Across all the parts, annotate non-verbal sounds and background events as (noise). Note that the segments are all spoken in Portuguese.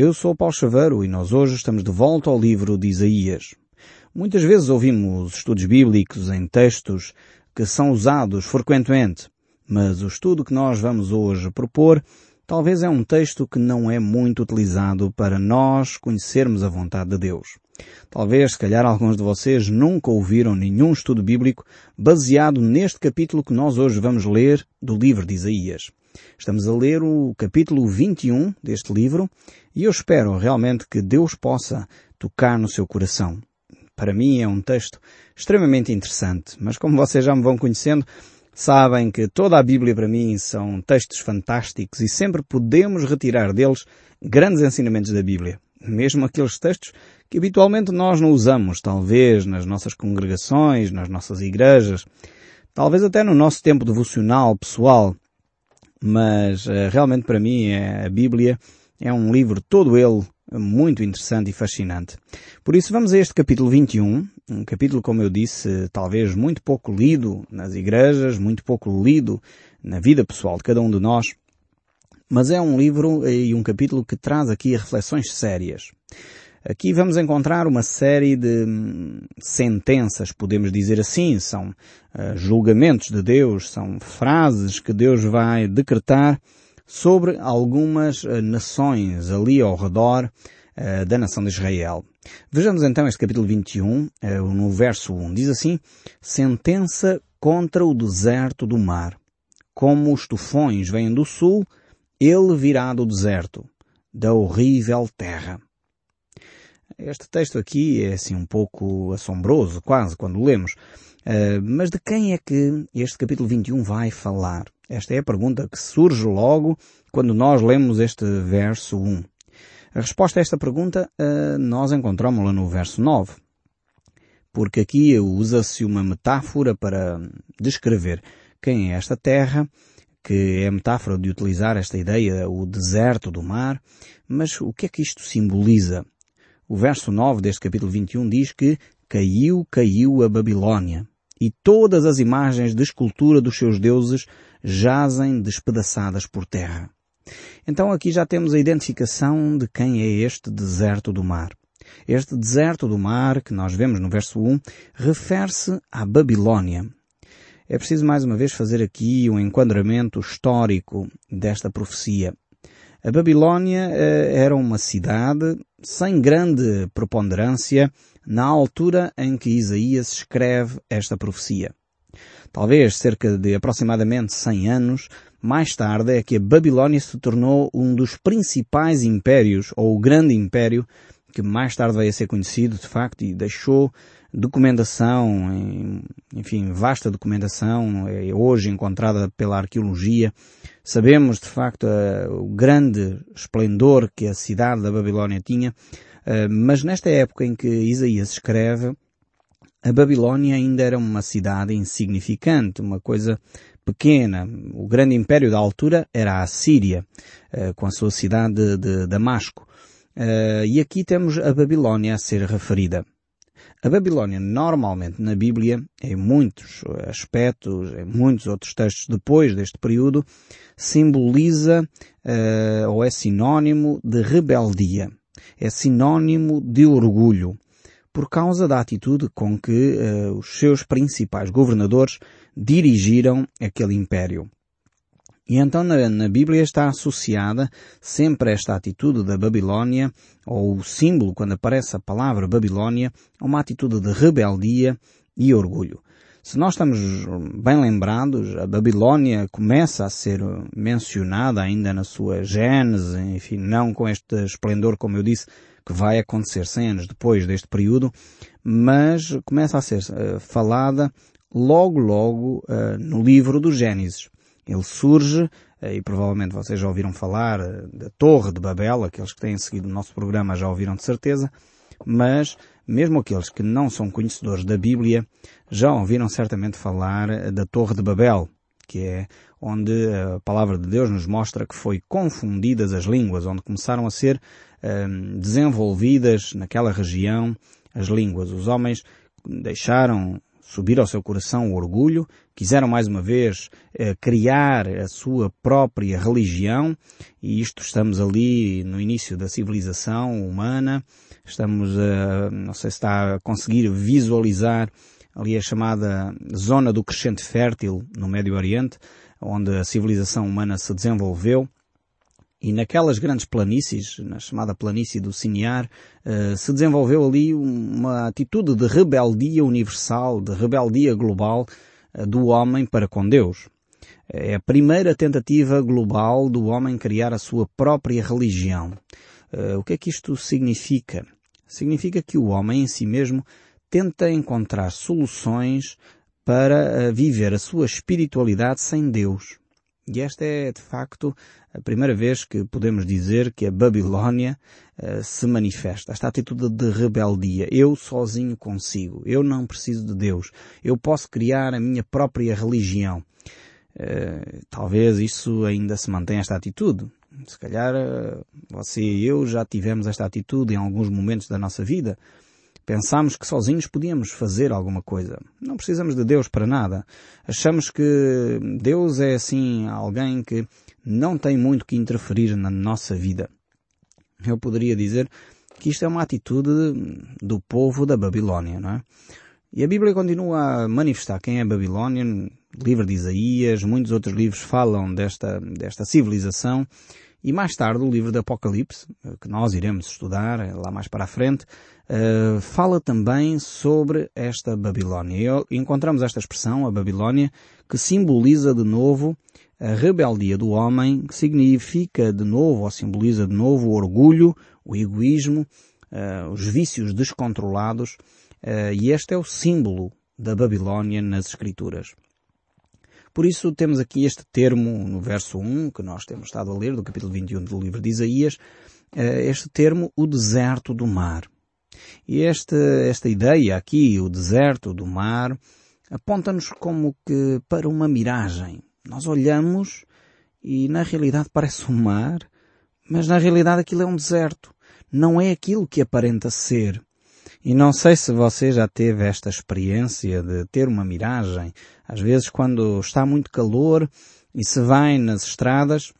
Eu sou Paulo Chaveiro e nós hoje estamos de volta ao livro de Isaías. Muitas vezes ouvimos estudos bíblicos em textos que são usados frequentemente, mas o estudo que nós vamos hoje propor talvez é um texto que não é muito utilizado para nós conhecermos a vontade de Deus. Talvez, se calhar, alguns de vocês nunca ouviram nenhum estudo bíblico baseado neste capítulo que nós hoje vamos ler do livro de Isaías. Estamos a ler o capítulo 21 deste livro e eu espero realmente que Deus possa tocar no seu coração. Para mim é um texto extremamente interessante, mas como vocês já me vão conhecendo, sabem que toda a Bíblia para mim são textos fantásticos e sempre podemos retirar deles grandes ensinamentos da Bíblia. Mesmo aqueles textos que habitualmente nós não usamos, talvez nas nossas congregações, nas nossas igrejas, talvez até no nosso tempo devocional pessoal, mas uh, realmente para mim é, a Bíblia é um livro todo ele muito interessante e fascinante. Por isso vamos a este capítulo 21, um capítulo, como eu disse, talvez muito pouco lido nas igrejas, muito pouco lido na vida pessoal de cada um de nós, mas é um livro e um capítulo que traz aqui reflexões sérias. Aqui vamos encontrar uma série de hum, sentenças, podemos dizer assim, são uh, julgamentos de Deus, são frases que Deus vai decretar sobre algumas uh, nações ali ao redor uh, da nação de Israel. Vejamos então este capítulo 21, no verso 1. Diz assim, sentença contra o deserto do mar. Como os tufões vêm do sul, ele virá do deserto, da horrível terra. Este texto aqui é assim um pouco assombroso, quase, quando lemos. Uh, mas de quem é que este capítulo 21 vai falar? Esta é a pergunta que surge logo quando nós lemos este verso 1. A resposta a esta pergunta uh, nós encontramos-la no verso 9. Porque aqui usa-se uma metáfora para descrever quem é esta terra, que é a metáfora de utilizar esta ideia, o deserto do mar, mas o que é que isto simboliza? O verso 9 deste capítulo 21 diz que caiu, caiu a Babilônia, e todas as imagens de escultura dos seus deuses jazem despedaçadas por terra. Então aqui já temos a identificação de quem é este deserto do mar. Este deserto do mar, que nós vemos no verso 1, refere-se à Babilônia. É preciso mais uma vez fazer aqui um enquadramento histórico desta profecia. A Babilônia eh, era uma cidade sem grande preponderância na altura em que Isaías escreve esta profecia. Talvez cerca de aproximadamente 100 anos mais tarde é que a Babilônia se tornou um dos principais impérios, ou o grande império, que mais tarde veio a ser conhecido, de facto, e deixou documentação, enfim, vasta documentação, é hoje encontrada pela arqueologia. Sabemos, de facto, o grande esplendor que a cidade da Babilónia tinha, mas nesta época em que Isaías escreve, a Babilónia ainda era uma cidade insignificante, uma coisa pequena. O grande império da altura era a Síria, com a sua cidade de Damasco. E aqui temos a Babilónia a ser referida. A Babilónia, normalmente na Bíblia, em muitos aspectos, em muitos outros textos depois deste período, simboliza uh, ou é sinónimo de rebeldia. É sinónimo de orgulho, por causa da atitude com que uh, os seus principais governadores dirigiram aquele império. E então na, na, Bíblia está associada sempre esta atitude da Babilónia, ou o símbolo quando aparece a palavra Babilónia, a uma atitude de rebeldia e orgulho. Se nós estamos bem lembrados, a Babilónia começa a ser mencionada ainda na sua gênese, enfim, não com este esplendor, como eu disse, que vai acontecer 100 anos depois deste período, mas começa a ser uh, falada logo, logo uh, no livro do Gênesis. Ele surge, eh, e provavelmente vocês já ouviram falar da Torre de Babel, aqueles que têm seguido o nosso programa já ouviram de certeza, mas mesmo aqueles que não são conhecedores da Bíblia já ouviram certamente falar da Torre de Babel, que é onde a palavra de Deus nos mostra que foi confundidas as línguas, onde começaram a ser um, desenvolvidas naquela região as línguas. Os homens deixaram subir ao seu coração o orgulho, quiseram mais uma vez eh, criar a sua própria religião, e isto estamos ali no início da civilização humana, estamos, a, não sei se está a conseguir visualizar ali a chamada zona do crescente fértil no Médio Oriente, onde a civilização humana se desenvolveu, e naquelas grandes planícies, na chamada planície do Siniar, uh, se desenvolveu ali uma atitude de rebeldia universal, de rebeldia global uh, do homem para com Deus. É a primeira tentativa global do homem criar a sua própria religião. Uh, o que é que isto significa? Significa que o homem em si mesmo tenta encontrar soluções para viver a sua espiritualidade sem Deus. E esta é, de facto, a primeira vez que podemos dizer que a Babilónia uh, se manifesta. Esta atitude de rebeldia. Eu sozinho consigo. Eu não preciso de Deus. Eu posso criar a minha própria religião. Uh, talvez isso ainda se mantenha esta atitude. Se calhar uh, você e eu já tivemos esta atitude em alguns momentos da nossa vida. Pensámos que sozinhos podíamos fazer alguma coisa. Não precisamos de Deus para nada. Achamos que Deus é assim alguém que não tem muito que interferir na nossa vida. Eu poderia dizer que isto é uma atitude do povo da Babilónia, não é? E a Bíblia continua a manifestar quem é a Babilónia, livro de Isaías, muitos outros livros falam desta, desta civilização e mais tarde o livro do Apocalipse, que nós iremos estudar lá mais para a frente, uh, fala também sobre esta Babilónia. E encontramos esta expressão, a Babilónia, que simboliza de novo a rebeldia do homem, que significa de novo, ou simboliza de novo o orgulho, o egoísmo, uh, os vícios descontrolados, uh, e este é o símbolo da Babilónia nas Escrituras. Por isso temos aqui este termo no verso 1, que nós temos estado a ler, do capítulo 21 do livro de Isaías, eh, este termo, o deserto do mar. E esta, esta ideia aqui, o deserto do mar, aponta-nos como que para uma miragem. Nós olhamos e na realidade parece um mar, mas na realidade aquilo é um deserto. Não é aquilo que aparenta ser. E não sei se você já teve esta experiência de ter uma miragem. Às vezes quando está muito calor e se vai nas estradas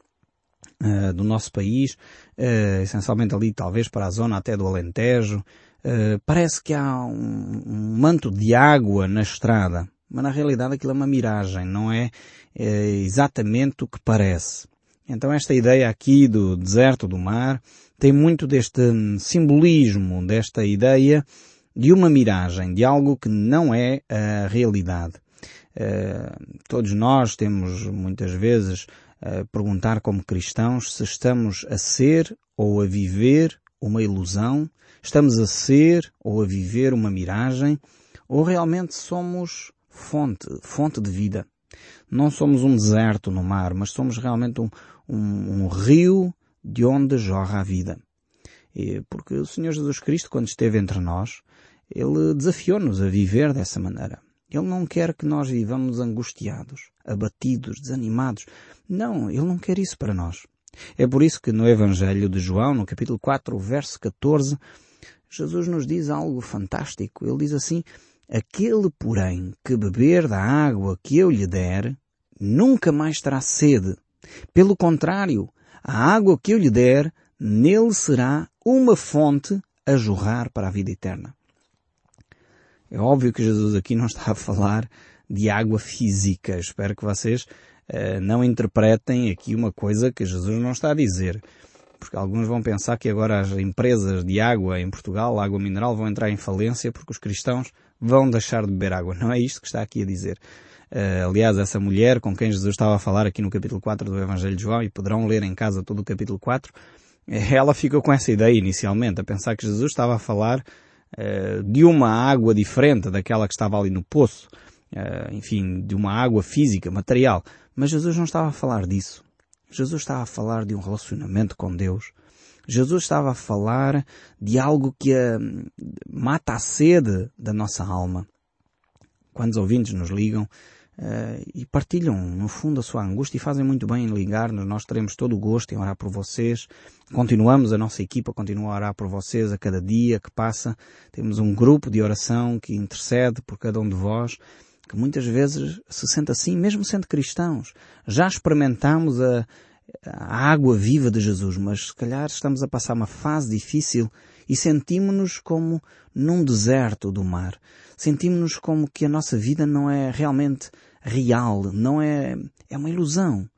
uh, do nosso país, uh, essencialmente ali talvez para a zona até do Alentejo, uh, parece que há um, um, manto de água na estrada. Mas na realidade aquilo é uma miragem, não é exatamente o que parece. Então esta ideia aqui do deserto do mar tem muito deste simbolismo, desta ideia de uma miragem, de algo que não é a realidade. Uh, todos nós temos muitas vezes perguntar como cristãos se estamos a ser ou a viver uma ilusão, estamos a ser ou a viver uma miragem, ou realmente somos fonte, fonte de vida. Não somos um deserto no mar, mas somos realmente um, um, um rio de onde jorra a vida. E porque o Senhor Jesus Cristo, quando esteve entre nós, Ele desafiou-nos a viver dessa maneira. Ele não quer que nós vivamos angustiados, abatidos, desanimados. Não, Ele não quer isso para nós. É por isso que no Evangelho de João, no capítulo 4, verso 14, Jesus nos diz algo fantástico. Ele diz assim, Aquele, porém, que beber da água que eu lhe der, nunca mais terá sede. Pelo contrário, a água que eu lhe der, nele será uma fonte a jorrar para a vida eterna. É óbvio que Jesus aqui não está a falar de água física. Espero que vocês uh, não interpretem aqui uma coisa que Jesus não está a dizer. Porque alguns vão pensar que agora as empresas de água em Portugal, água mineral, vão entrar em falência porque os cristãos vão deixar de beber água. Não é isto que está aqui a dizer. Uh, aliás, essa mulher com quem Jesus estava a falar aqui no capítulo 4 do Evangelho de João, e poderão ler em casa todo o capítulo 4, ela ficou com essa ideia inicialmente, a pensar que Jesus estava a falar de uma água diferente daquela que estava ali no poço, uh, enfim, de uma água física, material. Mas Jesus não estava a falar disso. Jesus estava a falar de um relacionamento com Deus. Jesus estava a falar de algo que mata a sede da nossa alma. Quantos ouvintes nos ligam uh, e partilham, no fundo, a sua angústia e fazem muito bem em ligar-nos. Nós teremos todo o gosto em orar por vocês. Continuamos, a nossa equipa continua a orar por vocês a cada dia que passa. Temos um grupo de oração que intercede por cada um de vós, que muitas vezes se sente assim, mesmo sendo cristãos. Já experimentamos a, a água viva de Jesus, mas se calhar estamos a passar uma fase difícil e sentimos-nos como num deserto do mar. Sentimos-nos como que a nossa vida não é realmente real, não é, é uma ilusão.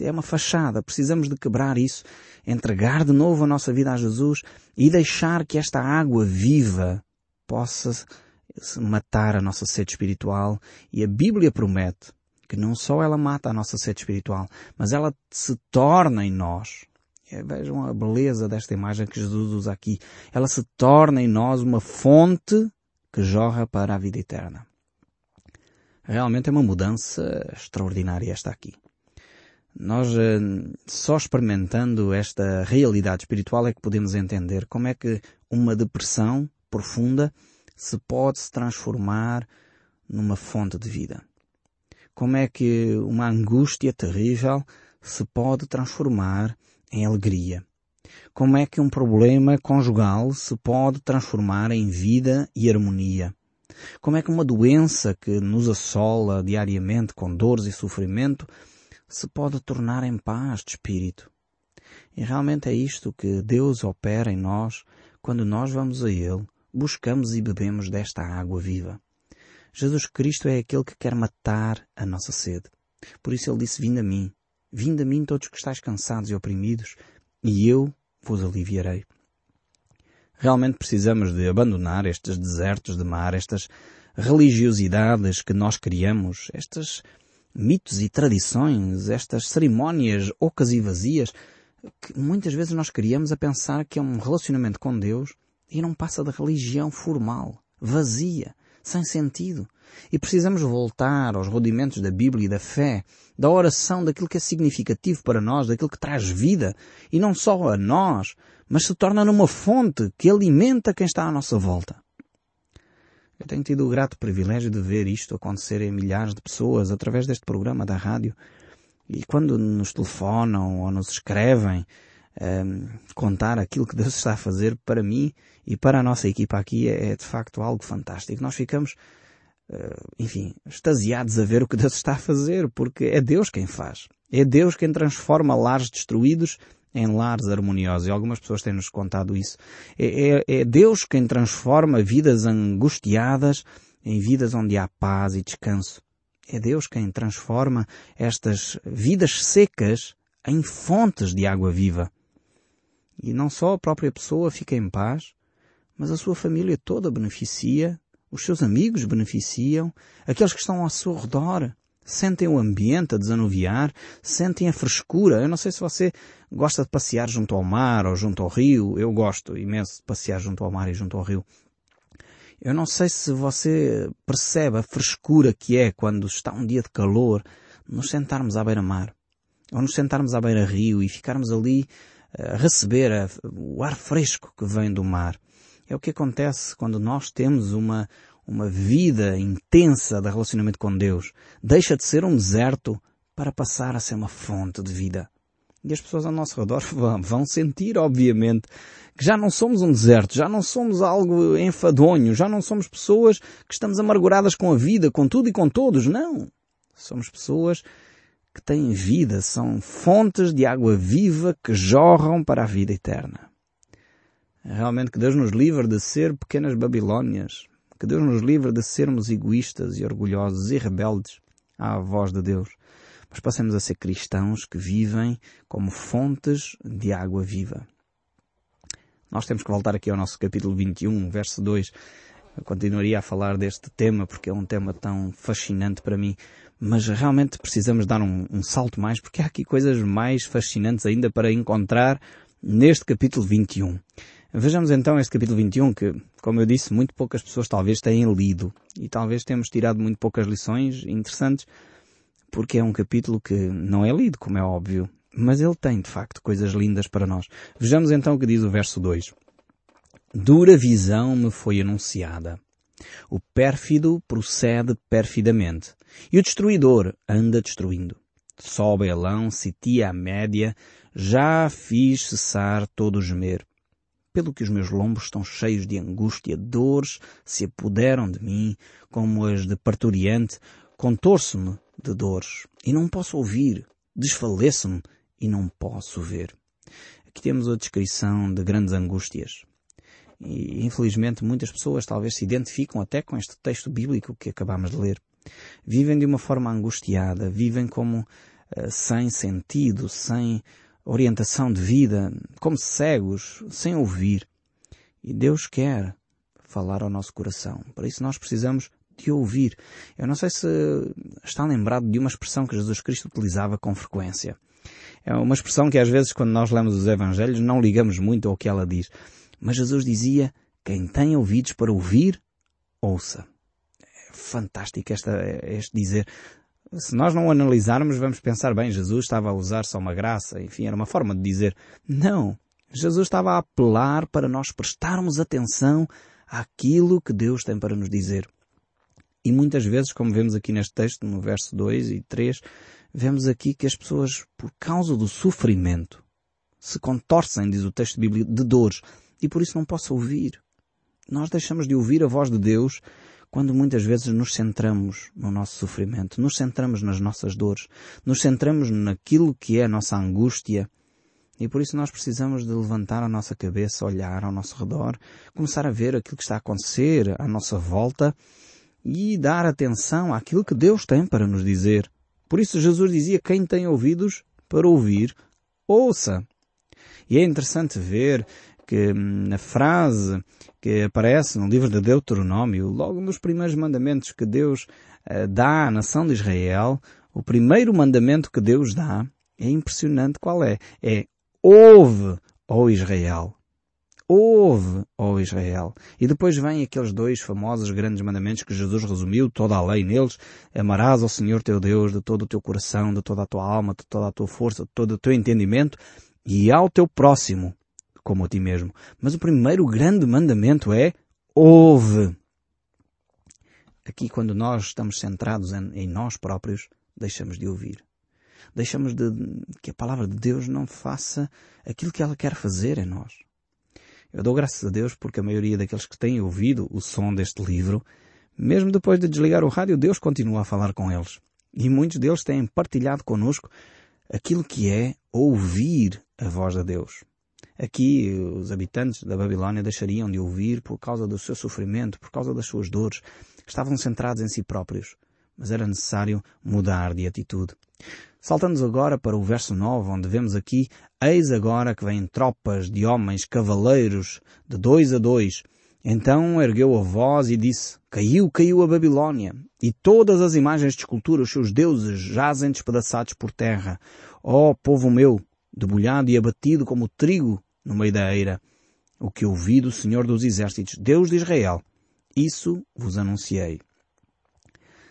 É uma fachada. Precisamos de quebrar isso, entregar de novo a nossa vida a Jesus e deixar que esta água viva possa matar a nossa sede espiritual. E a Bíblia promete que não só ela mata a nossa sede espiritual, mas ela se torna em nós é, vejam a beleza desta imagem que Jesus usa aqui. Ela se torna em nós uma fonte que jorra para a vida eterna. Realmente é uma mudança extraordinária esta aqui. Nós eh, só experimentando esta realidade espiritual é que podemos entender como é que uma depressão profunda se pode se transformar numa fonte de vida. Como é que uma angústia terrível se pode transformar em alegria. Como é que um problema conjugal se pode transformar em vida e harmonia? Como é que uma doença que nos assola diariamente com dores e sofrimento se pode tornar em paz de espírito? E realmente é isto que Deus opera em nós quando nós vamos a Ele, buscamos e bebemos desta água viva. Jesus Cristo é aquele que quer matar a nossa sede. Por isso Ele disse, vinde a mim, Vinde a mim todos que estáis cansados e oprimidos, e eu vos aliviarei. Realmente precisamos de abandonar estes desertos de mar, estas religiosidades que nós criamos, estes mitos e tradições, estas cerimónias ocas e vazias, que muitas vezes nós criamos a pensar que é um relacionamento com Deus e não passa da religião formal, vazia, sem sentido. E precisamos voltar aos rudimentos da Bíblia e da fé, da oração, daquilo que é significativo para nós, daquilo que traz vida, e não só a nós, mas se torna numa fonte que alimenta quem está à nossa volta. Eu tenho tido o grato privilégio de ver isto acontecer em milhares de pessoas através deste programa da rádio. E quando nos telefonam ou nos escrevem, um, ehm, contar aquilo que Deus está a fazer para mim e para a nossa equipa aqui é, é de facto algo fantástico. Nós ficamos eh, enfim, extasiados a ver o que Deus está a fazer, porque é Deus quem faz. É Deus quem transforma lares destruídos em lares harmoniosos. E algumas pessoas têm-nos contado isso. É, é, é, Deus quem transforma vidas angustiadas em vidas onde há paz e descanso. É Deus quem transforma estas vidas secas em fontes de água viva. E não só a própria pessoa fica em paz, mas a sua família toda beneficia os seus amigos beneficiam, aqueles que estão ao seu redor sentem o ambiente a desanuviar, sentem a frescura. Eu não sei se você gosta de passear junto ao mar ou junto ao rio. Eu gosto imenso de passear junto ao mar e junto ao rio. Eu não sei se você percebe a frescura que é quando está um dia de calor nos sentarmos à beira-mar ou nos sentarmos à beira-rio e ficarmos ali a receber o ar fresco que vem do mar. É o que acontece quando nós temos uma, uma vida intensa de relacionamento com Deus. Deixa de ser um deserto para passar a ser uma fonte de vida. E as pessoas ao nosso redor (laughs) vão sentir, obviamente, que já não somos um deserto, já não somos algo enfadonho, já não somos pessoas que estamos amarguradas com a vida, com tudo e com todos. Não. Somos pessoas que têm vida, são fontes de água viva que jorram para a vida eterna. Realmente que Deus nos livre de ser pequenas Babilónias. Que Deus nos livre de sermos egoístas e orgulhosos e rebeldes à voz de Deus. Mas passemos a ser cristãos que vivem como fontes de água viva. Nós temos que voltar aqui ao nosso capítulo 21, verso 2. Eu continuaria a falar deste tema porque é um tema tão fascinante para mim. Mas realmente precisamos dar um, um salto mais porque há aqui coisas mais fascinantes ainda para encontrar neste capítulo 21. Vejamos então este capítulo 21 que, como eu disse, muito poucas pessoas talvez tenham lido e talvez temos tirado muito poucas lições interessantes porque é um capítulo que não é lido, como é óbvio, mas ele tem de facto coisas lindas para nós. Vejamos então o que diz o verso 2. Dura visão me foi anunciada. O pérfido procede perfidamente. E o destruidor anda destruindo. Sobe Elão, sitia a média, já fiz cessar todo o gemer. Pelo que os meus lombos estão cheios de angústia, dores se apoderam de mim, como as de parturiente, contorço-me de dores, e não posso ouvir, desfaleço-me e não posso ver. Aqui temos a descrição de grandes angústias. E infelizmente muitas pessoas talvez se identificam até com este texto bíblico que acabamos de ler. Vivem de uma forma angustiada, vivem como uh, sem sentido, sem orientação de vida, como cegos, sem ouvir. E Deus quer falar ao nosso coração. Para isso nós precisamos de ouvir. Eu não sei se está lembrado de uma expressão que Jesus Cristo utilizava com frequência. É uma expressão que às vezes quando nós lemos os Evangelhos não ligamos muito ao que ela diz. Mas Jesus dizia, quem tem ouvidos para ouvir, ouça. É fantástico esta, este dizer. Se nós não analisarmos, vamos pensar, bem, Jesus estava a usar só uma graça, enfim, era uma forma de dizer. Não. Jesus estava a apelar para nós prestarmos atenção àquilo que Deus tem para nos dizer. E muitas vezes, como vemos aqui neste texto, no verso 2 e 3, vemos aqui que as pessoas, por causa do sofrimento, se contorcem, diz o texto bíblico, de dores, e por isso não posso ouvir. Nós deixamos de ouvir a voz de Deus quando muitas vezes nos centramos no nosso sofrimento, nos centramos nas nossas dores, nos centramos naquilo que é a nossa angústia. E por isso nós precisamos de levantar a nossa cabeça, olhar ao nosso redor, começar a ver aquilo que está a acontecer à nossa volta e dar atenção àquilo que Deus tem para nos dizer. Por isso Jesus dizia, quem tem ouvidos para ouvir, ouça. E é interessante ver que na frase que aparece no livro de Deuteronômio, logo nos primeiros mandamentos que Deus uh, dá à nação de Israel, o primeiro mandamento que Deus dá é impressionante qual é? É ouve, ó Israel. Ouve, ó Israel. E depois vem aqueles dois famosos grandes mandamentos que Jesus resumiu toda a lei neles. Amarás ao Senhor teu Deus de todo o teu coração, de toda a tua alma, de toda a tua força, de todo o teu entendimento e ao teu próximo como a ti mesmo. Mas o primeiro grande mandamento é ouve. Aqui, quando nós estamos centrados em, em nós próprios, deixamos de ouvir. Deixamos de que a palavra de Deus não faça aquilo que ela quer fazer em nós. Eu dou graças a Deus porque a maioria daqueles que têm ouvido o som deste livro, mesmo depois de desligar o rádio, Deus continua a falar com eles. E muitos deles têm partilhado connosco aquilo que é ouvir a voz de Deus. Aqui os habitantes da Babilónia deixariam de ouvir por causa do seu sofrimento, por causa das suas dores. Estavam centrados em si próprios. Mas era necessário mudar de atitude. Saltamos agora para o verso 9, onde vemos aqui, eis agora que vêm tropas de homens cavaleiros, de dois a dois. Então ergueu a voz e disse, caiu, caiu a Babilónia, e todas as imagens de escultura, os seus deuses, jazem despedaçados por terra. Ó povo meu, debulhado e abatido como trigo no meio da eira. O que ouvi do Senhor dos Exércitos, Deus de Israel, isso vos anunciei.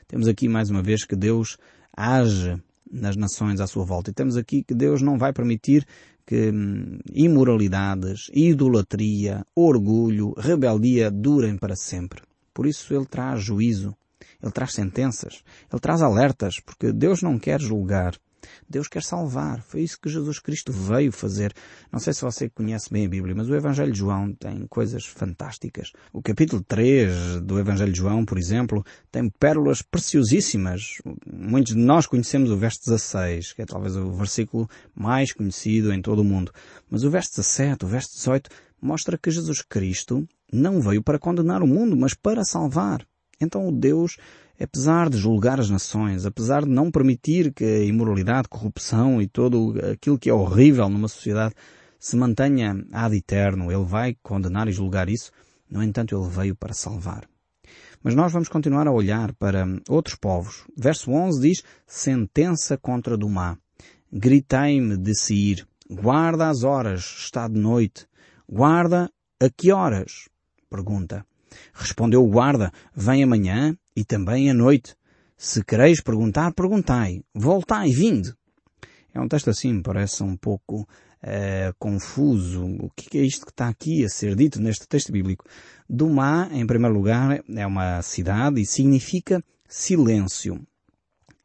Temos aqui mais uma vez que Deus age nas nações à sua volta. E temos aqui que Deus não vai permitir que hum, imoralidades, idolatria, orgulho, rebeldia durem para sempre. Por isso ele traz juízo, ele traz sentenças, ele traz alertas, porque Deus não quer julgar. Deus quer salvar. Foi isso que Jesus Cristo veio fazer. Não sei se você conhece bem a Bíblia, mas o Evangelho de João tem coisas fantásticas. O capítulo 3 do Evangelho de João, por exemplo, tem pérolas preciosíssimas. Muitos de nós conhecemos o verso 16, que é talvez o versículo mais conhecido em todo o mundo. Mas o verso 17, o verso 18, mostra que Jesus Cristo não veio para condenar o mundo, mas para salvar. Então o Deus apesar de julgar as nações, apesar de não permitir que a imoralidade, corrupção e todo aquilo que é horrível numa sociedade se mantenha ad eterno, ele vai condenar e julgar isso, no entanto ele veio para salvar. Mas nós vamos continuar a olhar para outros povos. Verso 11 diz, sentença contra Dumá. Gritai-me de Seir. Guarda as horas, está de noite. Guarda a que horas? Pergunta. Respondeu o guarda, vem amanhã e também à noite. Se quereis perguntar, perguntai. Voltai, vinde. É um texto assim, parece um pouco uh, confuso. O que é isto que está aqui a ser dito neste texto bíblico? Dumá, em primeiro lugar, é uma cidade e significa silêncio.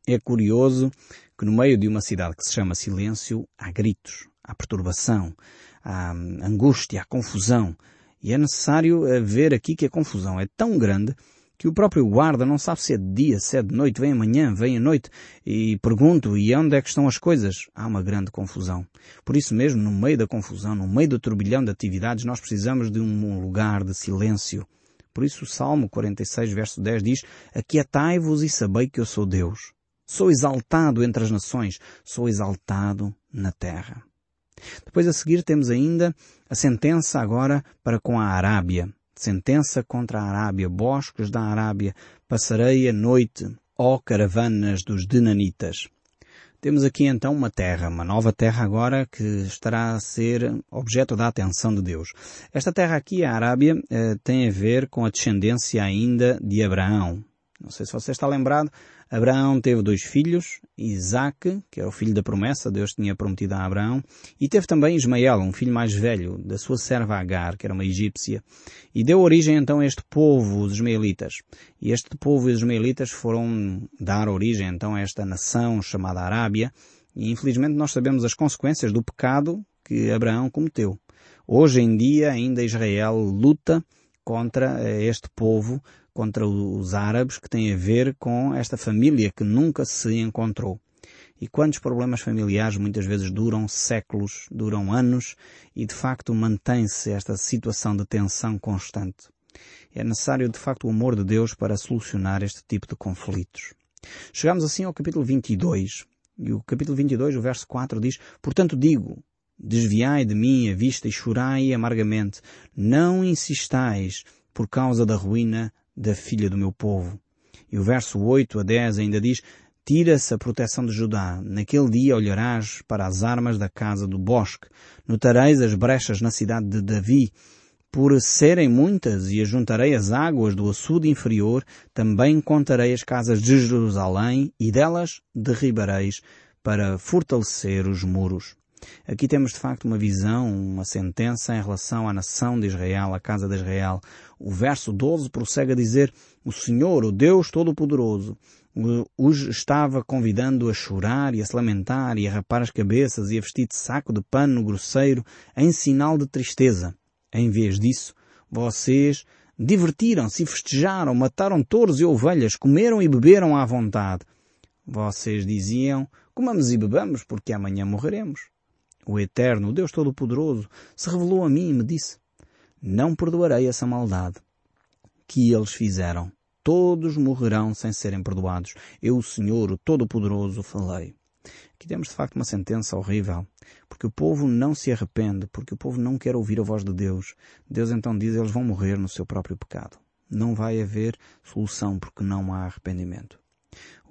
É curioso que no meio de uma cidade que se chama silêncio há gritos, há perturbação, há angústia, há confusão. E é necessário eh, ver aqui que a confusão é tão grande que o próprio guarda não sabe se é de dia, se é de noite, vem amanhã, vem à noite, e pergunto, e onde é que estão as coisas? Há uma grande confusão. Por isso mesmo, no meio da confusão, no meio do turbilhão de atividades, nós precisamos de um lugar de silêncio. Por isso o Salmo 46, verso 10 diz, Aquietai-vos e sabei que eu sou Deus. Sou exaltado entre as nações, sou exaltado na terra. Depois a seguir temos ainda a sentença agora para com a Arábia. Sentença contra a Arábia, bosques da Arábia, passarei a noite, ó caravanas dos Denanitas. Temos aqui então uma terra, uma nova terra agora que estará a ser objeto da atenção de Deus. Esta terra aqui, a Arábia, eh, tem a ver com a descendência ainda de Abraão. Não sei se você está lembrado, Abraão teve dois filhos, Isaac, que é o filho da promessa, Deus tinha prometido a Abraão, e teve também Ismael, um filho mais velho, da sua serva Agar, que era uma egípcia, e deu origem então a este povo, os ismaelitas. E este povo, os ismaelitas, foram dar origem então a esta nação chamada Arábia, e infelizmente nós sabemos as consequências do pecado que Abraão cometeu. Hoje em dia ainda Israel luta contra eh, este povo contra os árabes que tem a ver com esta família que nunca se encontrou. E quantos problemas familiares muitas vezes duram séculos, duram anos e de facto mantém-se esta situação de tensão constante. É necessário de facto o amor de Deus para solucionar este tipo de conflitos. Chegamos assim ao capítulo 22. E o capítulo 22, o verso 4 diz, Portanto digo, desviai de mim a vista e chorai amargamente. Não insistais por causa da ruína da filha do meu povo. E o verso 8 a 10 ainda diz, Tira-se a proteção de Judá. Naquele dia olharás para as armas da casa do bosque. Notareis as brechas na cidade de Davi. Por serem muitas e ajuntarei as águas do açude inferior, também contarei as casas de Jerusalém e delas derribareis para fortalecer os muros. Aqui temos de facto uma visão, uma sentença em relação à nação de Israel, à casa de Israel. O verso 12 prossegue a dizer, o Senhor, o Deus Todo-Poderoso, os estava convidando a chorar e a se lamentar e a rapar as cabeças e a vestir de saco de pano grosseiro em sinal de tristeza. Em vez disso, vocês divertiram-se e festejaram, mataram touros e ovelhas, comeram e beberam à vontade. Vocês diziam, comamos e bebamos porque amanhã morreremos o Eterno, o Deus Todo-Poderoso, se revelou a mim e me disse, não perdoarei essa maldade que eles fizeram. Todos morrerão sem serem perdoados. Eu, o Senhor, o Todo-Poderoso, falei. Aqui temos de facto uma sentença horrível, porque o povo não se arrepende, porque o povo não quer ouvir a voz de Deus. Deus então diz eles vão morrer no seu próprio pecado. Não vai haver solução porque não há arrependimento.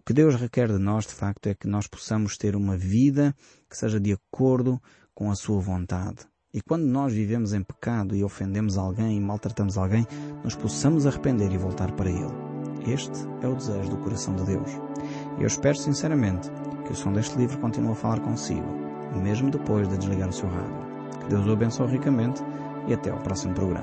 O que Deus requer de nós, de facto, é que nós possamos ter uma vida que seja de acordo com a sua vontade. E quando nós vivemos em pecado e ofendemos alguém e maltratamos alguém, nós possamos arrepender e voltar para Ele. Este é o desejo do coração de Deus. E eu espero sinceramente que o som deste livro continue a falar consigo, mesmo depois de desligar o seu rádio. Que Deus o abençoe ricamente e até ao próximo programa.